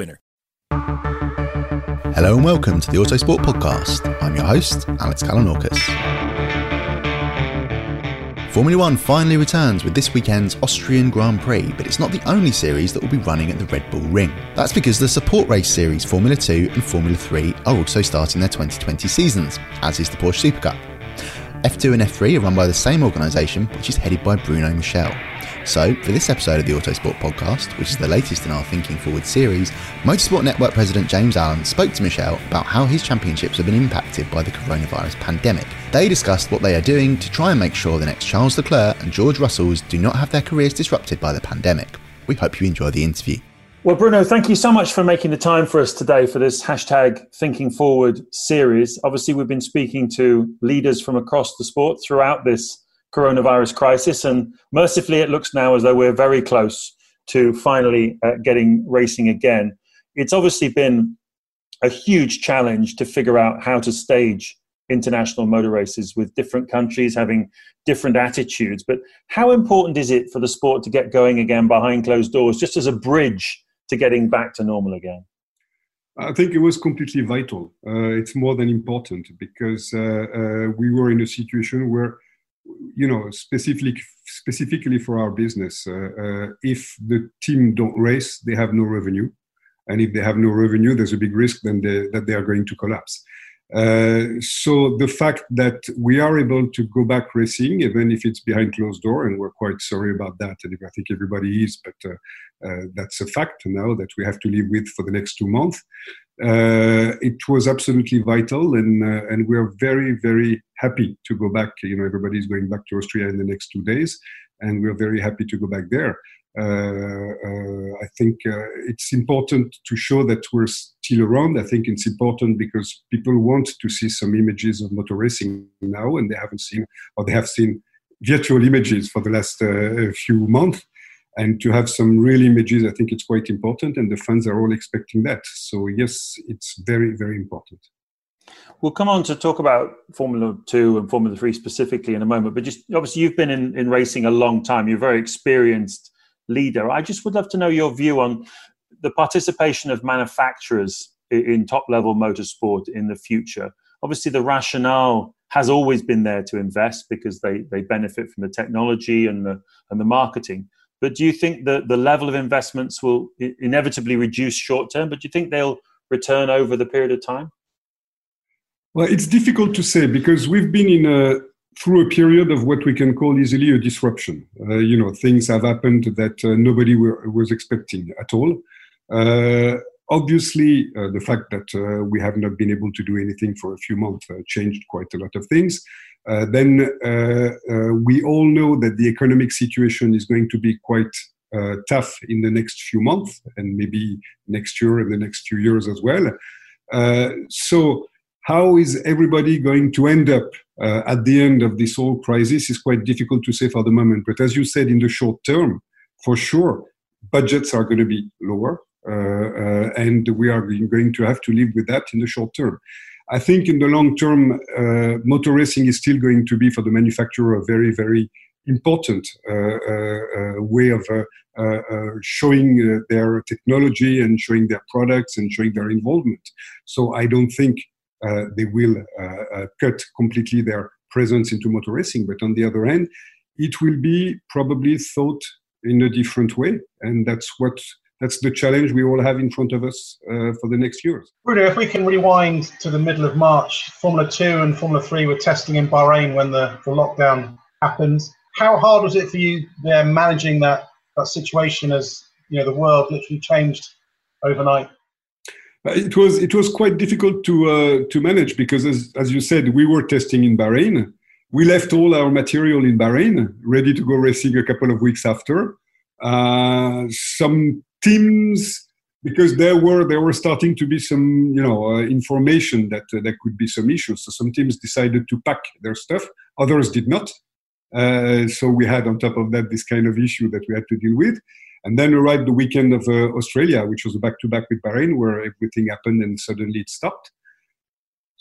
winner. Hello and welcome to the Autosport Podcast. I'm your host, Alex Kalinauckas. Formula One finally returns with this weekend's Austrian Grand Prix, but it's not the only series that will be running at the Red Bull Ring. That's because the support race series Formula 2 and Formula 3 are also starting their 2020 seasons, as is the Porsche Supercup. F2 and F3 are run by the same organisation, which is headed by Bruno Michel. So, for this episode of the Autosport podcast, which is the latest in our Thinking Forward series, Motorsport Network President James Allen spoke to Michel about how his championships have been impacted by the coronavirus pandemic. They discussed what they are doing to try and make sure the next Charles Leclerc and George Russells do not have their careers disrupted by the pandemic. We hope you enjoy the interview. Well, Bruno, thank you so much for making the time for us today for this hashtag Thinking Forward series. Obviously, we've been speaking to leaders from across the sport throughout this coronavirus crisis. And mercifully, it looks now as though we're very close to finally uh, getting racing again. It's obviously been a huge challenge to figure out how to stage international motor races with different countries having different attitudes. But how important is it for the sport to get going again behind closed doors, just as a bridge to getting back to normal again? I think it was completely vital. Uh, it's more than important because uh, uh, we were in a situation where you know, specifically specifically for our business, uh, uh, if the team don't race, they have no revenue, and if they have no revenue, there's a big risk then they, that they are going to collapse. Uh, so the fact that we are able to go back racing, even if it's behind closed door, and we're quite sorry about that, and I think everybody is, but uh, uh, that's a fact now that we have to live with for the next two months. Uh, it was absolutely vital, and uh, and we are very very happy to go back. You know, everybody's going back to Austria in the next two days, and we're very happy to go back there. Uh, uh, I think uh, it's important to show that we're still around. I think it's important because people want to see some images of motor racing now, and they haven't seen, or they have seen virtual images for the last few months. And to have some real images, I think it's quite important, and the fans are all expecting that. So, yes, it's very, very important. We'll come on to talk about Formula Two and Formula Three specifically in a moment. But just obviously, you've been in, in racing a long time. You're a very experienced leader. I just would love to know your view on the participation of manufacturers in top level motorsport in the future. Obviously, the rationale has always been there to invest because they, they benefit from the technology and the, and the marketing. But do you think that the level of investments will inevitably reduce short term? But do you think they'll return over the period of time? Well, it's difficult to say because we've been in a through a period of what we can call easily a disruption. Uh, you know, things have happened that uh, nobody were, was expecting at all. Uh, obviously, uh, the fact that uh, we have not been able to do anything for a few months uh, changed quite a lot of things. Uh, then uh, we all know that the economic situation is going to be quite tough in the next few months and maybe next year and the next few years as well. so, how is everybody going to end up uh, at the end of this whole crisis is quite difficult to say for the moment. But as you said, in the short term, for sure, budgets are going to be lower, uh, uh, and we are going to have to live with that in the short term. I think in the long term, uh, motor racing is still going to be for the manufacturer a very, very important uh, uh, way of showing their technology and showing their products and showing their involvement. So I don't think uh, they will uh, uh, cut completely their presence into motor racing. But on the other hand, it will be probably thought in a different way, and that's what that's the challenge we all have in front of us uh, for the next years. Bruno, if we can rewind to the middle of March, Formula 2 and Formula 3 were testing in Bahrain when the, the lockdown happened. How hard was it for you there managing that, that situation as you know the world literally changed overnight? Uh, it was it was quite difficult to uh, to manage because as as you said we were testing in Bahrain. We left all our material in Bahrain, ready to go racing a couple of weeks after. Uh, some teams because there were there were starting to be some you know uh, information that uh, there could be some issues. So some teams decided to pack their stuff, others did not. Uh, so we had on top of that this kind of issue that we had to deal with. And then arrived the weekend of uh, Australia, which was back to back with Bahrain, where everything happened and suddenly it stopped.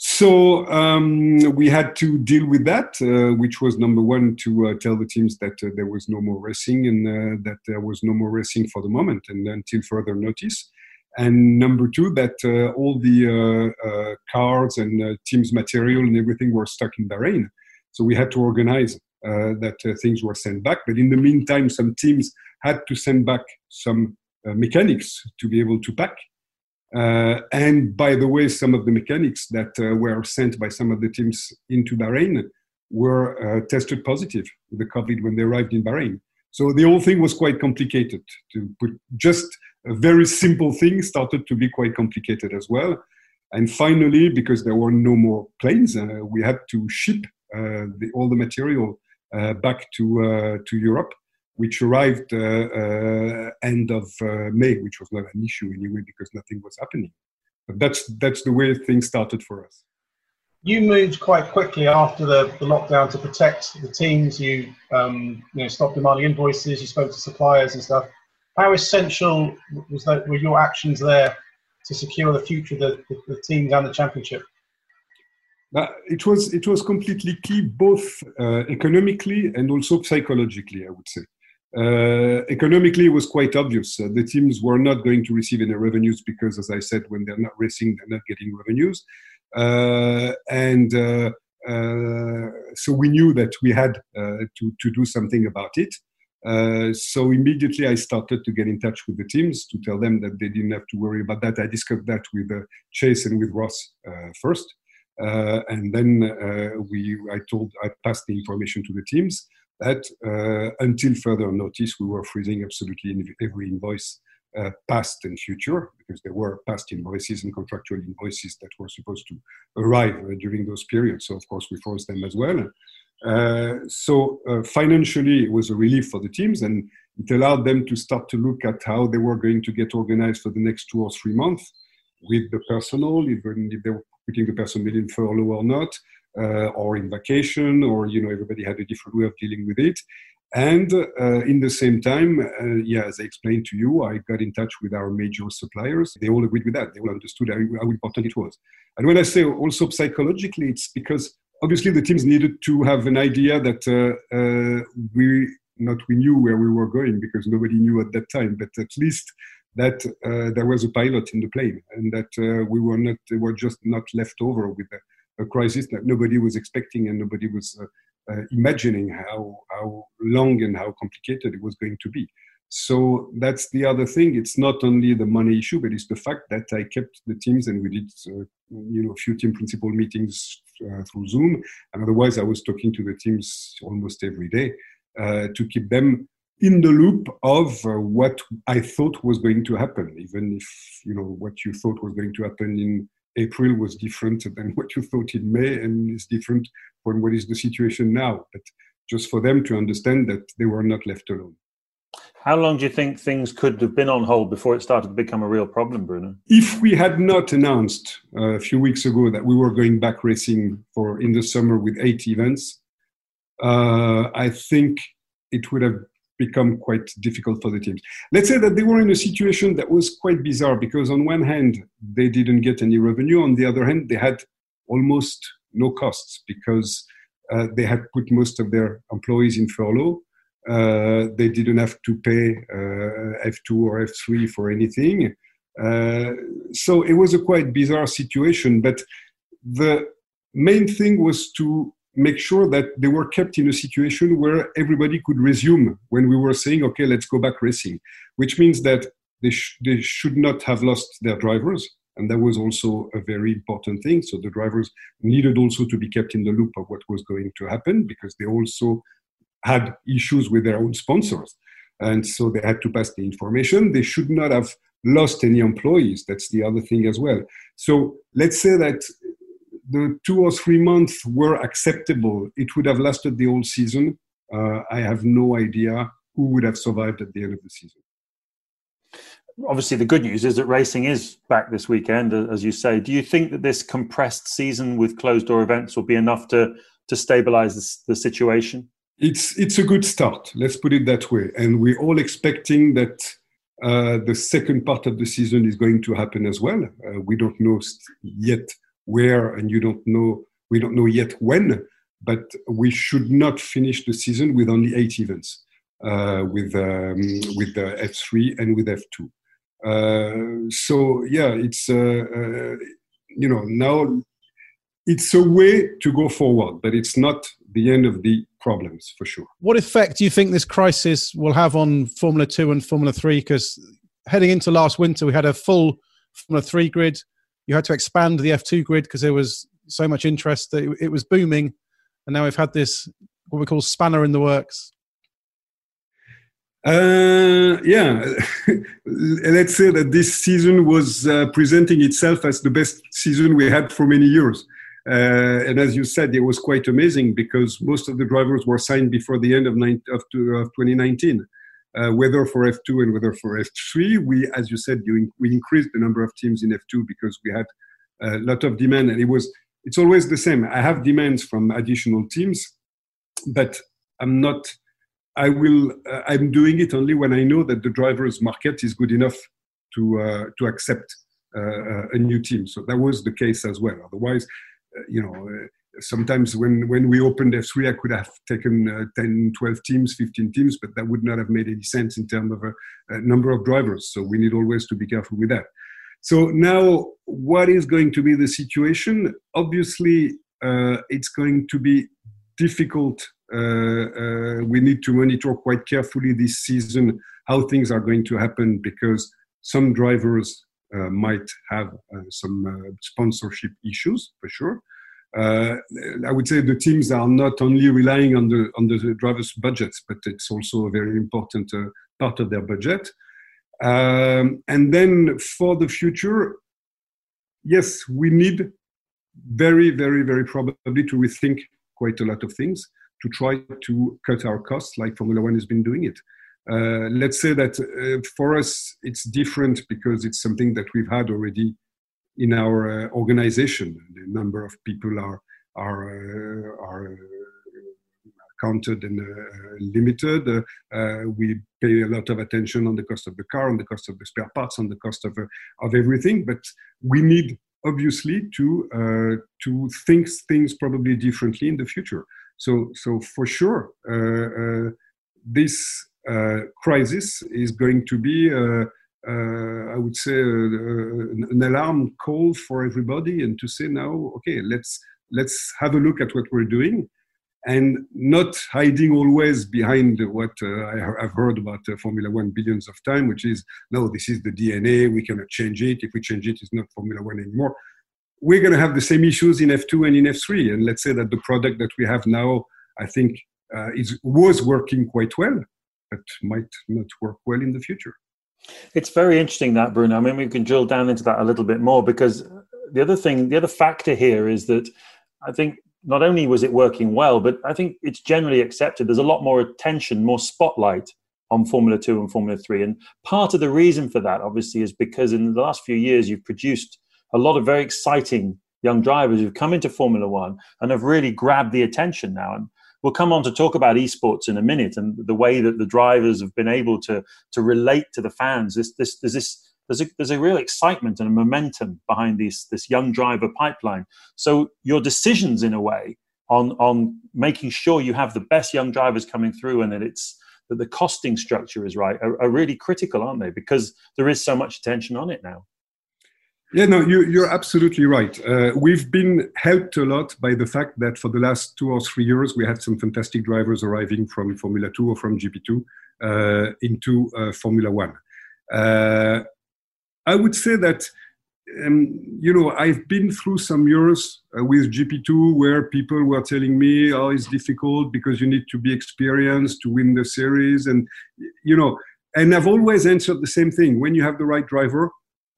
So um, we had to deal with that, uh, which was number one to uh, tell the teams that uh, there was no more racing and uh, that there was no more racing for the moment and until further notice. And number two, that uh, all the uh, cards and teams material and everything were stuck in Bahrain. So we had to organize that things were sent back. But in the meantime, some teams had to send back some mechanics to be able to pack. Uh, and by the way, some of the mechanics that uh, were sent by some of the teams into Bahrain were uh, tested positive with the COVID when they arrived in Bahrain. So the whole thing was quite complicated. To put just a very simple thing started to be quite complicated as well. And finally, because there were no more planes, uh, we had to ship uh, the, all the material back to to Europe which arrived uh, uh, end of uh, May, which was not an issue anyway because nothing was happening. But that's that's the way things started for us. You moved quite quickly after the, the lockdown to protect the teams. You um, you know stopped demanding invoices. You spoke to suppliers and stuff. How essential was that were your actions there to secure the future of the, the, the teams and the championship? Uh, it was it was completely key, both uh, economically and also psychologically. I would say uh, economically, it was quite obvious. Uh, the teams were not going to receive any revenues because, as I said, when they're not racing, they're not getting revenues. Uh, and uh, uh, so we knew that we had uh, to, to do something about it. so immediately I started to get in touch with the teams to tell them that they didn't have to worry about that. I discussed that with Chase and with Ross first. and then we, I told, I passed the information to the teams that uh, until further notice, we were freezing absolutely every invoice, uh, past and future, because there were past invoices and contractual invoices that were supposed to arrive uh, during those periods. So, of course, we froze them as well. Uh, so, uh, financially, it was a relief for the teams, and it allowed them to start to look at how they were going to get organized for the next two or three months with the personnel, even if they were putting the personnel in furlough or not, or in vacation, or you know everybody had a different way of dealing with it. And uh, in the same time, uh, yeah, as I explained to you, I got in touch with our major suppliers. They all agreed with that. They all understood how, how important it was. And when I say also psychologically, it's because obviously the teams needed to have an idea that uh, uh, we not we knew where we were going because nobody knew at that time, but at least that uh, there was a pilot in the plane and that uh, we were not they were just not left over with a crisis that nobody was expecting and nobody was uh, uh, imagining how, how long and how complicated it was going to be. So that's the other thing. It's not only the money issue, but it's the fact that I kept the teams and we did, uh, you know, a few team principal meetings uh, through Zoom. And otherwise, I was talking to the teams almost every day uh, to keep them in the loop of uh, what I thought was going to happen, even if you know what you thought was going to happen in April was different than what you thought in May, and is different from what is the situation now. But just for them to understand that they were not left alone. How long do you think things could have been on hold before it started to become a real problem, Bruno? If we had not announced uh, a few weeks ago that we were going back racing for in the summer with eight events, uh, I think it would have become quite difficult for the teams. Let's say that they were in a situation that was quite bizarre because on one hand they didn't get any revenue, on the other hand they had almost no costs because uh, they had put most of their employees in furlough. Uh, they didn't have to pay uh, F2 or F3 for anything. Uh, so it was a quite bizarre situation. But the main thing was to make sure that they were kept in a situation where everybody could resume when we were saying, okay, let's go back racing, which means that they, sh- they should not have lost their drivers. And that was also a very important thing. So the drivers needed also to be kept in the loop of what was going to happen because they also had issues with their own sponsors. And so they had to pass the information. They should not have lost any employees. That's the other thing as well. So let's say that the two or three months were acceptable. It would have lasted the whole season. Uh, I have no idea who would have survived at the end of the season. Obviously the good news is that racing is back this weekend as you say. Do you think that this compressed season with closed door events will be enough to to stabilize this, the situation? It's it's a good start. Let's put it that way. And we're all expecting that uh, the second part of the season is going to happen as well. Uh, we don't know yet where and you don't know we don't know yet when but we should not finish the season with only eight events uh, with um, with the F3 and with F2. Uh, so yeah, it's uh, uh, you know now it's a way to go forward, but it's not the end of the problems for sure. What effect do you think this crisis will have on Formula Two and Formula Three? Because heading into last winter, we had a full Formula Three grid. You had to expand the F2 grid because there was so much interest that it was booming, and now we've had this what we call spanner in the works. Uh, yeah, let's say that this season was uh, presenting itself as the best season we had for many years. Uh, and as you said, it was quite amazing because most of the drivers were signed before the end of, of, of 2019. Uh, whether for F2 and whether for F3, we, as you said, you, we increased the number of teams in F2 because we had a lot of demand, and it was. It's always the same. I have demands from additional teams, but I'm not I will. Uh, I'm doing it only when I know that the drivers' market is good enough to uh, to accept uh, a new team. So that was the case as well. Otherwise, uh, you know, uh, sometimes when when we opened F3, I could have taken uh, 10, 12 teams, 15 teams, but that would not have made any sense in terms of a, a number of drivers. So we need always to be careful with that. So now, what is going to be the situation? Obviously, it's going to be difficult uh, uh, we need to monitor quite carefully this season how things are going to happen because some drivers uh, might have some sponsorship issues for sure. Uh, I would say the teams are not only relying on the on the drivers' budgets, but it's also a very important uh, part of their budget. Um, and then for the future, yes, we need very, very, very probably to rethink quite a lot of things to try to cut our costs like Formula One has been doing it. Uh, let's say that uh, for us it's different because it's something that we've had already in our uh, organization. The number of people are are uh, are uh, counted and uh, limited. we pay a lot of attention on the cost of the car, on the cost of the spare parts, on the cost of of everything. But we need obviously to to think things probably differently in the future. So, so for sure, uh, uh, this uh, crisis is going to be, I would say, an alarm call for everybody, and to say now, okay, let's let's have a look at what we're doing and not hiding always behind what uh, I have heard about uh, Formula One billions of times, which is no, this is the DNA, we cannot change it. If we change it, it's not Formula One anymore we're going to have the same issues in F2 and in F3. And let's say that the product that we have now, I think, uh, is, was working quite well. but might not work well in the future. It's very interesting that Bruno. I mean, we can drill down into that a little bit more because the other thing, the other factor here is that I think not only was it working well, but I think it's generally accepted. There's a lot more attention, more spotlight on Formula Two and Formula Three, and part of the reason for that, obviously, is because in the last few years you've produced a lot of very exciting young drivers who've come into Formula One and have really grabbed the attention now. And we'll come on to talk about esports in a minute and the way that the drivers have been able to to relate to the fans. This this there's this there's a, there's a real excitement and a momentum behind this this young driver pipeline. So your decisions, in a way, on on making sure you have the best young drivers coming through and that it's that the costing structure is right are, are really critical, aren't they? Because there is so much attention on it now. Yeah, no, you, are absolutely right. Uh, we've been helped a lot by the fact that for the last two or three years, we had some fantastic drivers arriving from Formula 2 or from GP2 uh, into uh, Formula 1. Uh, I would say that, um, you know, I've been through some years uh, with GP2 where people were telling me, oh, it's difficult because you need to be experienced to win the series. And, you know, and I've always answered the same thing when you have the right driver,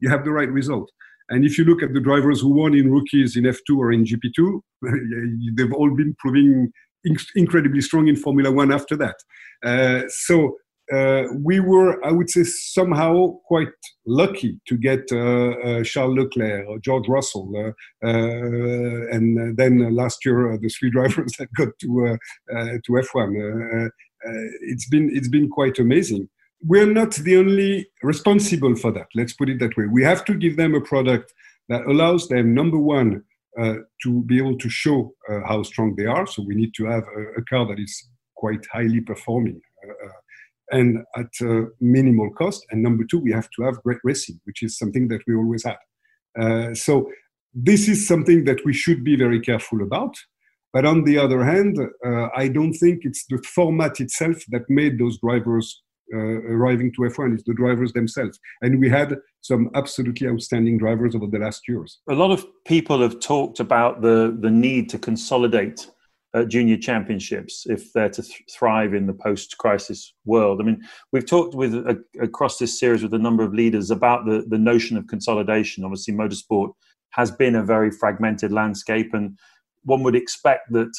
you have the right result. And if you look at the drivers who won in rookies in F2 or in GP2, they've all been proving incredibly strong in Formula One after that. Uh, so uh, we were, I would say, somehow quite lucky to get uh, uh Charles Leclerc, or George Russell, uh, uh, and then last year the three drivers that got to to F1. it's been it's been quite amazing we're not the only responsible for that. Let's put it that way. We have to give them a product that allows them, number one, uh, to be able to show uh, how strong they are. So we need to have a, a car that is quite highly performing uh, uh and at minimal cost. And number two, we have to have great racing, which is something that we always had. Uh, so this is something that we should be very careful about. But on the other hand, uh, I don't think it's the format itself that made those drivers arriving to F1 is the drivers themselves. And we had some absolutely outstanding drivers over the last years. A lot of people have talked about the, the need to consolidate uh, junior championships if they're to th- thrive in the post-crisis world. I mean, we've talked with uh, across this series with a number of leaders about the, the notion of consolidation. Obviously, motorsport has been a very fragmented landscape, and one would expect that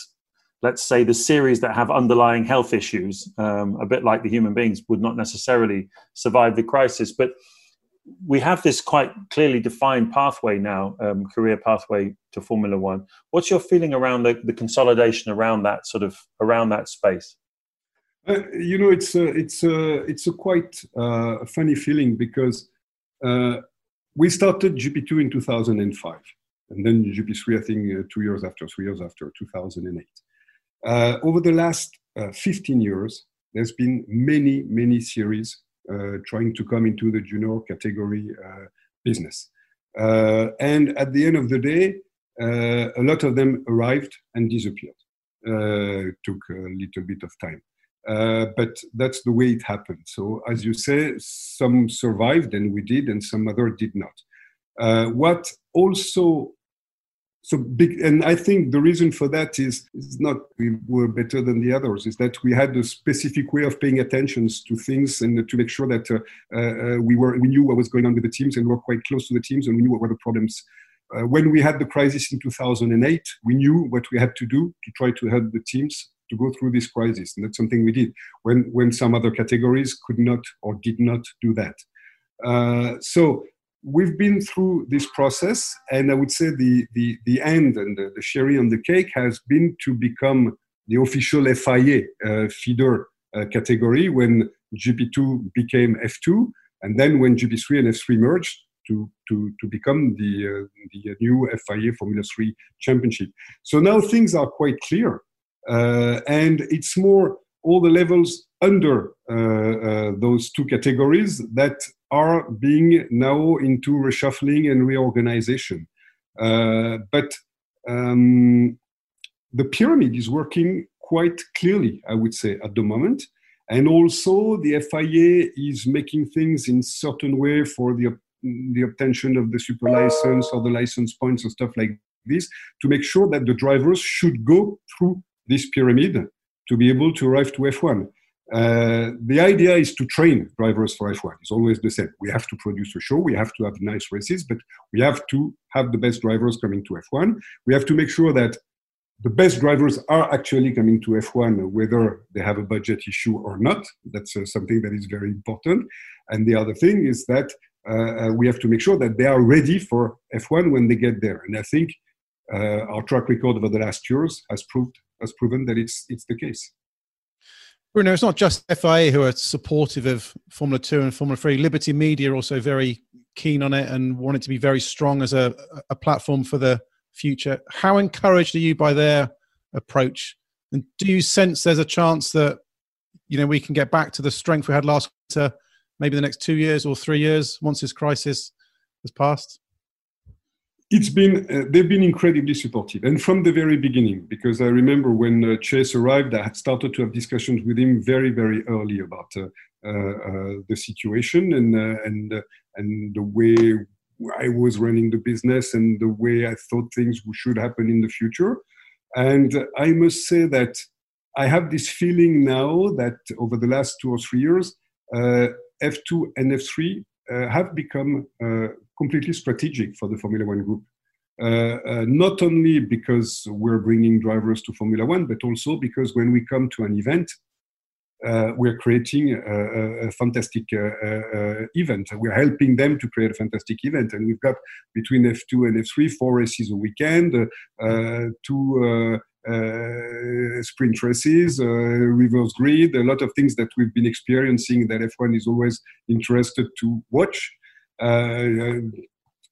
let's say the series that have underlying health issues, um, a bit like the human beings, would not necessarily survive the crisis. But we have this quite clearly defined pathway now, um, career pathway to Formula One. What's your feeling around the, the consolidation around that sort of around that space? Uh, you know, it's a, it's a, it's a quite uh, funny feeling because uh, we started GP2 in 2005, and then GP3, I think, uh, two years after, three years after, 2008. Uh, over the last uh, 15 years, there's been many, many series uh, trying to come into the junior category uh, business. Uh, and at the end of the day, uh, a lot of them arrived and disappeared. took a little bit of time. but that's the way it happened. So, as you say, some survived, and we did, and some other did not. what also so big and i think the reason for that is, is not we were better than the others is that we had a specific way of paying attention to things and to make sure that uh, uh, we were we knew what was going on with the teams and we were quite close to the teams and we knew what were the problems. Uh, when we had the crisis in 2008 we knew what we had to do to try to help the teams to go through this crisis. And that's something we did when when some other categories could not or did not do that. Uh, so we've been through this process, and I would say the the, the end and the, the cherry on the cake has been to become the official FIA uh, feeder uh, category when GP2 became F2, and then when GP3 and F3 merged to to to become the uh, the new FIA Formula 3 championship. So now things are quite clear, uh, and it's more all the levels under uh, uh, those two categories that are being now into reshuffling and reorganization. Uh, but um, the pyramid is working quite clearly, I would say, at the moment. And also, the FIA is making things in certain way for the the obtention of the super license or the license points and stuff like this to make sure that the drivers should go through this pyramid to be able to arrive to F1. Uh, the idea is to train drivers for F1. It's always the same. We have to produce a show, we have to have nice races, but we have to have the best drivers coming to F1. We have to make sure that the best drivers are actually coming to F1, whether they have a budget issue or not. That's uh, something that is very important. And the other thing is that uh, uh we have to make sure that they are ready for F1 when they get there. And I think uh, our track record over the last years has proved has proven that it's it's the case. Bruno, it's not just FIA who are supportive of Formula Two and Formula Three. Liberty Media are also very keen on it and want it to be very strong as a, a platform for the future. How encouraged are you by their approach? And do you sense there's a chance that you know we can get back to the strength we had last winter, maybe the next two years or three years once this crisis has passed? It's been uh, they've been incredibly supportive and from the very beginning because i remember when uh, chase arrived i had started to have discussions with him very very early about uh, uh, uh the situation and uh, and and the way i was running the business and the way i thought things should happen in the future. And i must say that i have this feeling now that over the last two or three years f2 and f3 have become completely strategic for the Formula One group. Uh, uh, not only because we're bringing drivers to Formula One, but also because when we come to an event, uh, we're creating a, a fantastic uh, uh, event. We're helping them to create a fantastic event. And we've got between F2 and F3, four races a weekend, uh, two sprint races, reverse grid, a lot of things that we've been experiencing that F1 is always interested to watch. Uh,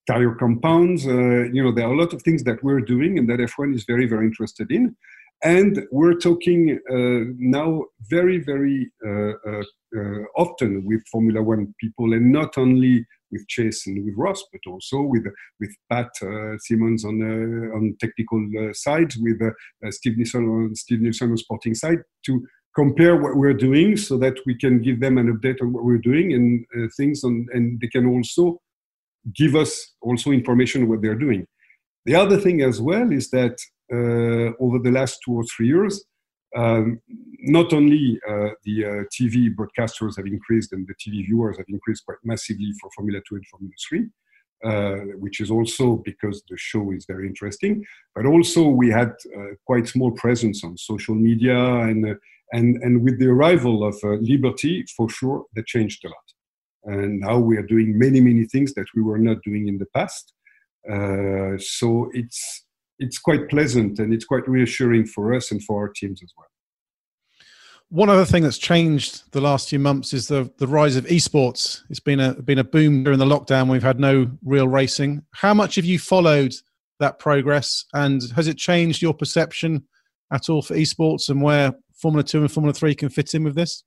tire compounds. Uh, you know, there are a lot of things that we're doing and that F1 is very, very interested in. And we're talking uh, now very, very uh, uh, uh often with Formula One people, and not only with Chase and with Ross, but also with with Pat Symonds on on technical side, with Steve Nielsen on Steve Nielsen on sporting side, to compare what we're doing so that we can give them an update on what we're doing and uh, things on, and they can also give us also information what they're doing the other thing as well is that uh, over the last two or three years um, not only uh, the uh, TV broadcasters have increased and the TV viewers have increased quite massively for Formula 2 and Formula 3, uh, which is also because the show is very interesting. But also, we had uh, quite small presence on social media and uh, and, and with the arrival of uh, Liberty, for sure, that changed a lot. And now we are doing many, many things that we were not doing in the past. Uh, so it's, it's quite pleasant and it's quite reassuring for us and for our teams as well. One other thing that's changed the last few months is the, the rise of esports. It's been a been a boom during the lockdown. We've had no real racing. How much have you followed that progress, and has it changed your perception at all for esports and where Formula Two and Formula Three can fit in with this?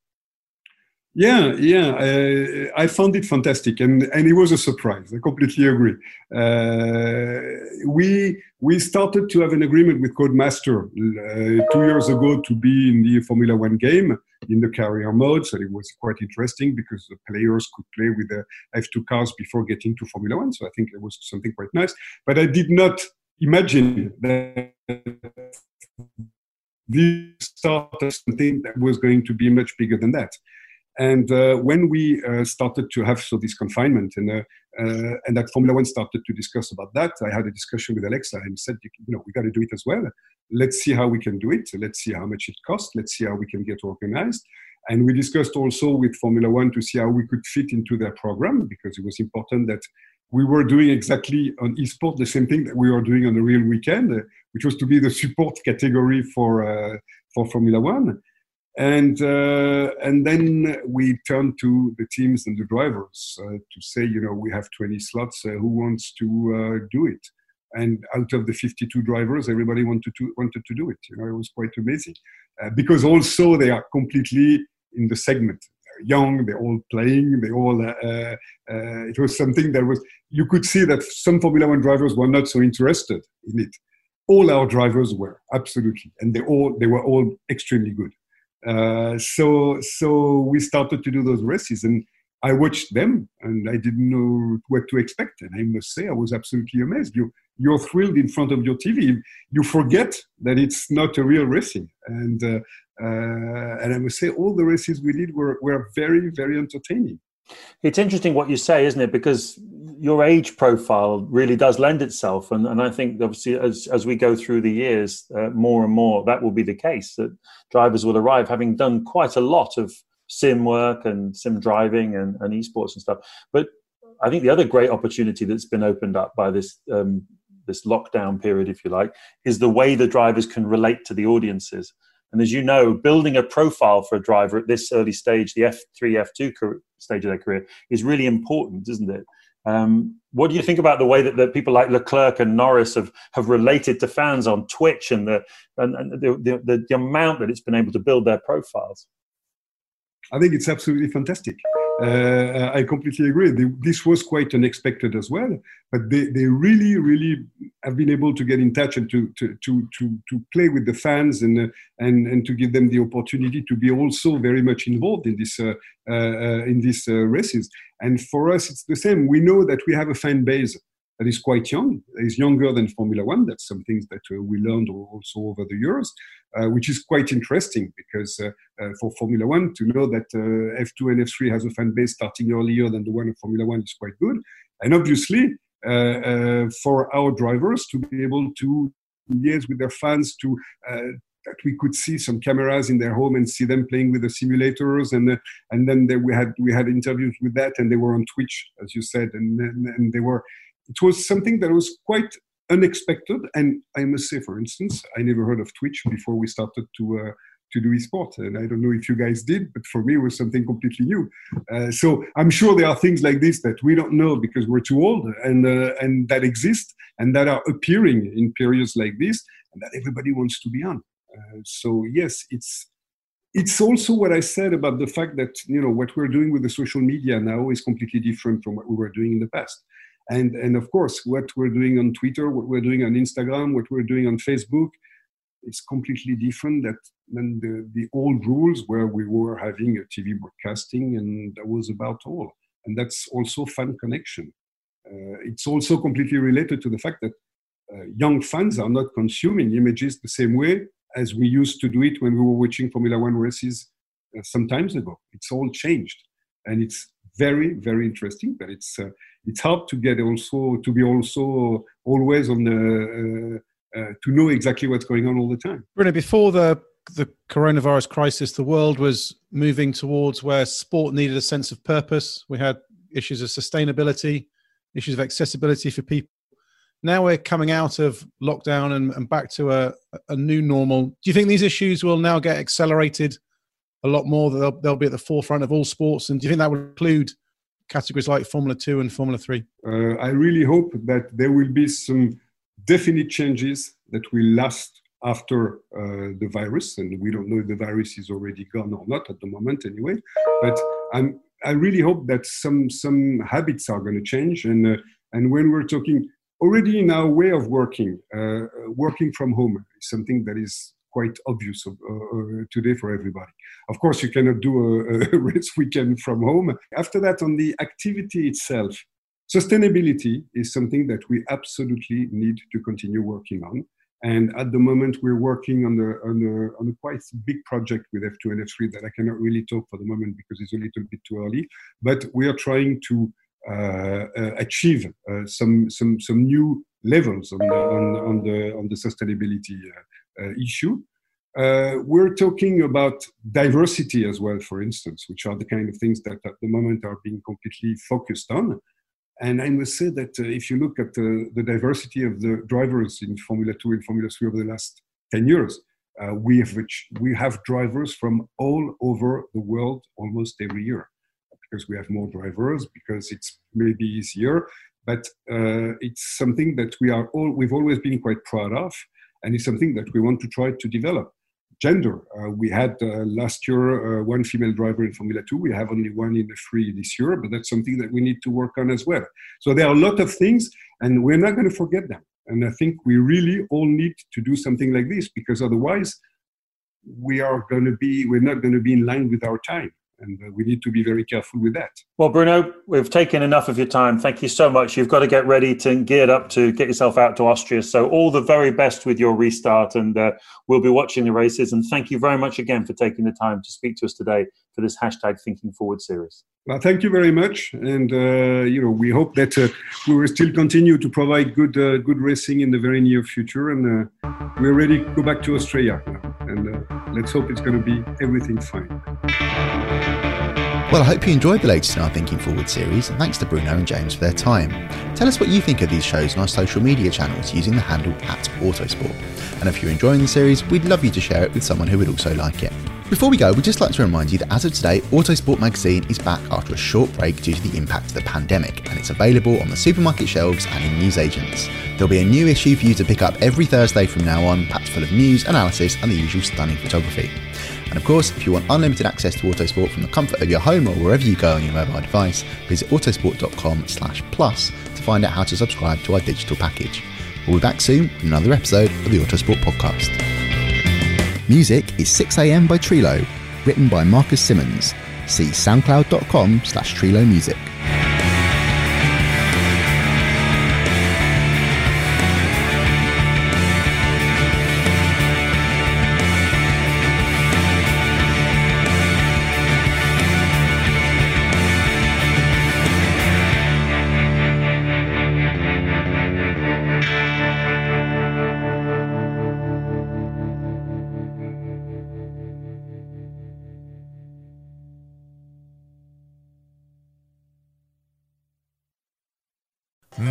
Yeah, yeah, uh, I found it fantastic, and and it was a surprise. I completely agree. Uh, we we started to have an agreement with Codemaster uh, two years ago to be in the Formula One game in the career mode, so it was quite interesting because the players could play with the F2 cars before getting to Formula One. So I think it was something quite nice. But I did not imagine that this started something that was going to be much bigger than that. And uh, when we uh, started to have so this confinement and uh, uh and that Formula One started to discuss about that, I had a discussion with Alexa and said, you know, we got to do it as well. Let's see how we can do it. Let's see how much it costs. Let's see how we can get organized. And we discussed also with Formula One to see how we could fit into their program because it was important that we were doing exactly on esports the same thing that we were doing on the real weekend, uh, which was to be the support category for uh, for Formula One. And uh, and then we turned to the teams and the drivers uh, to say, you know, we have 20 slots. Uh, who wants to uh, do it? And out of the 52 drivers, everybody wanted to wanted to do it. You know, it was quite amazing because also they are completely in the segment young, they're all playing, they all. Uh, uh, uh, it was something that was you could see that some Formula One drivers were not so interested in it. All our drivers were absolutely, and they all they were all extremely good. Uh, so so we started to do those races, and I watched them and I didn't know what to expect. And I must say, I was absolutely amazed. You, you're thrilled in front of your TV. You forget that it's not a real racing. And, uh, uh, and I must say, all the races we did were, were very, very entertaining. It's interesting what you say, isn't it? Because your age profile really does lend itself, and, and I think obviously as as we go through the years, uh, more and more that will be the case. That drivers will arrive having done quite a lot of sim work and sim driving and, and esports and stuff. But I think the other great opportunity that's been opened up by this um, this lockdown period, if you like, is the way the drivers can relate to the audiences. And as you know, building a profile for a driver at this early stage, the F3, F2 stage of their career, is really important, isn't it? Um, what do you think about the way that, that people like Leclerc and Norris have, have related to fans on Twitch and the and, and the, the, the amount that it's been able to build their profiles? I think it's absolutely fantastic. Uh, I completely agree. They, this was quite unexpected as well, but they, they really, really have been able to get in touch and to, to, to, to, to play with the fans and, uh, and, and to give them the opportunity to be also very much involved in this, uh, uh, in these uh, races. And for us, it's the same. We know that we have a fan base that is quite young, is younger than Formula One. That's some things that uh, we learned also over the years, which is quite interesting because uh, uh for Formula One to know that uh, F2 and F3 has a fan base starting earlier than the one of Formula One is quite good. And obviously, uh, for our drivers to be able to liaise with their fans to that we could see some cameras in their home and see them playing with the simulators and uh, and then they, we had we had interviews with that and they were on Twitch as you said and and, and they were it was something that was quite unexpected. And I must say, for instance, I never heard of Twitch before we started to uh, to do esports, and I don't know if you guys did, but for me, it was something completely new. Uh, so I'm sure there are things like this that we don't know because we're too old, and uh, and that exist and that are appearing in periods like this, and that everybody wants to be on. Uh, so yes, it's it's also what I said about the fact that you know what we're doing with the social media now is completely different from what we were doing in the past. And, and of course, what we're doing on Twitter, what we're doing on Instagram, what we're doing on Facebook, is completely different that, than the, the old rules where we were having a TV broadcasting and that was about all. And that's also fan connection. Uh, it's also completely related to the fact that uh, young fans are not consuming images the same way as we used to do it when we were watching Formula One races uh, some times ago. It's all changed. And it's very, very interesting, but it's uh, it's hard to get also to be also always on the uh, uh, to know exactly what's going on all the time. Bruno, before the the coronavirus crisis, the world was moving towards where sport needed a sense of purpose. We had issues of sustainability, issues of accessibility for people. Now we're coming out of lockdown and, and back to a, a new normal. Do you think these issues will now get accelerated a lot more? They'll, they'll be at the forefront of all sports. And do you think that would include categories like Formula 2 and Formula 3? Uh, I really hope that there will be some definite changes that will last after uh, the virus. And we don't know if the virus is already gone or not at the moment, anyway. But I'm, I really hope that some, some habits are going to change. And, uh, and when we're talking already in our way of working, uh, working from home is something that is quite obvious uh, uh, today for everybody. Of course, you cannot do a, a race weekend from home. After that, on the activity itself, sustainability is something that we absolutely need to continue working on. And at the moment, we're working on, the, on, a, on a quite big project with F2 and F3 that I cannot really talk for the moment because it's a little bit too early. But we are trying to uh, uh, achieve uh, some, some, some new levels on the, on, on the, on the sustainability uh, issue. Uh, we're talking about diversity as well, for instance, which are the kind of things that at the moment are being completely focused on. And I must say that uh, if you look at uh, the diversity of the drivers in Formula 2 and Formula 3 over the last 10 years, uh, we, have, we have drivers from all over the world almost every year because we have more drivers, because it's maybe easier. But uh, it's something that we are all, we've always been quite proud of and it's something that we want to try to develop. Gender, uh, we had uh, last year uh, one female driver in Formula 2. We have only one in the three this year, but that's something that we need to work on as well. So there are a lot of things, and we're not going to forget them. And I think we really all need to do something like this because otherwise, we are going to be we're not going to be in line with our time and uh, we need to be very careful with that. Well, Bruno, we've taken enough of your time. Thank you so much. You've got to get ready to geared up to get yourself out to Austria. So all the very best with your restart, and uh, we'll be watching the races. And thank you very much again for taking the time to speak to us today for this hashtag Thinking Forward series. Well, thank you very much, and uh, you know we hope that uh, we will still continue to provide good uh, good racing in the very near future, and uh, we're ready to go back to Australia, and uh, let's hope it's going to be everything fine. Well, I hope you enjoyed the latest in our Thinking Forward series, and thanks to Bruno and James for their time. Tell us what you think of these shows on our social media channels using the handle at Autosport. And if you're enjoying the series, we'd love you to share it with someone who would also like it. Before we go, we'd just like to remind you that as of today, Autosport magazine is back after a short break due to the impact of the pandemic, and it's available on the supermarket shelves and in newsagents. There'll be a new issue for you to pick up every Thursday from now on, packed full of news, analysis, and the usual stunning photography. And of course, if you want unlimited access to Autosport from the comfort of your home or wherever you go on your mobile device, visit autosport.com slash plus to find out how to subscribe to our digital package. We'll be back soon with another episode of the Autosport podcast. Music is 6am by Trilo, written by Marcus Simmons. See soundcloud.com slash Trilo Music.